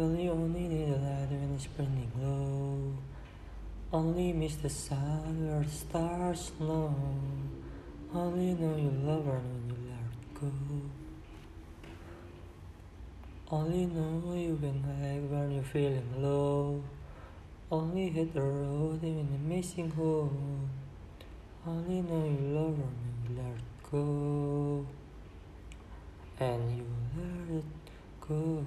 Well, you only need a light when it's burning low. Only miss the sun where the stars know. Only know you love her when you let go. Only know you can hide when you're feeling low. Only hit the road even a missing home. Only know you love her when you let go. And you let it go.